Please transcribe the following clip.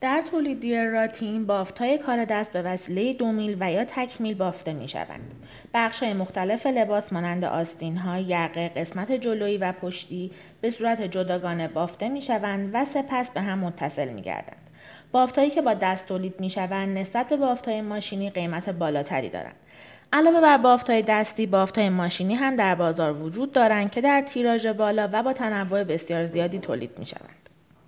در تولیدی راتین بافت های کار دست به وسیله دومیل و یا تکمیل بافته می شوند. بخش های مختلف لباس مانند آستین ها، یقه، قسمت جلویی و پشتی به صورت جداگانه بافته می شوند و سپس به هم متصل می گردند. بافتهایی که با دست تولید می شوند نسبت به بافتهای ماشینی قیمت بالاتری دارند. علاوه بر بافتهای دستی بافتهای ماشینی هم در بازار وجود دارند که در تیراژ بالا و با تنوع بسیار زیادی تولید می شوند.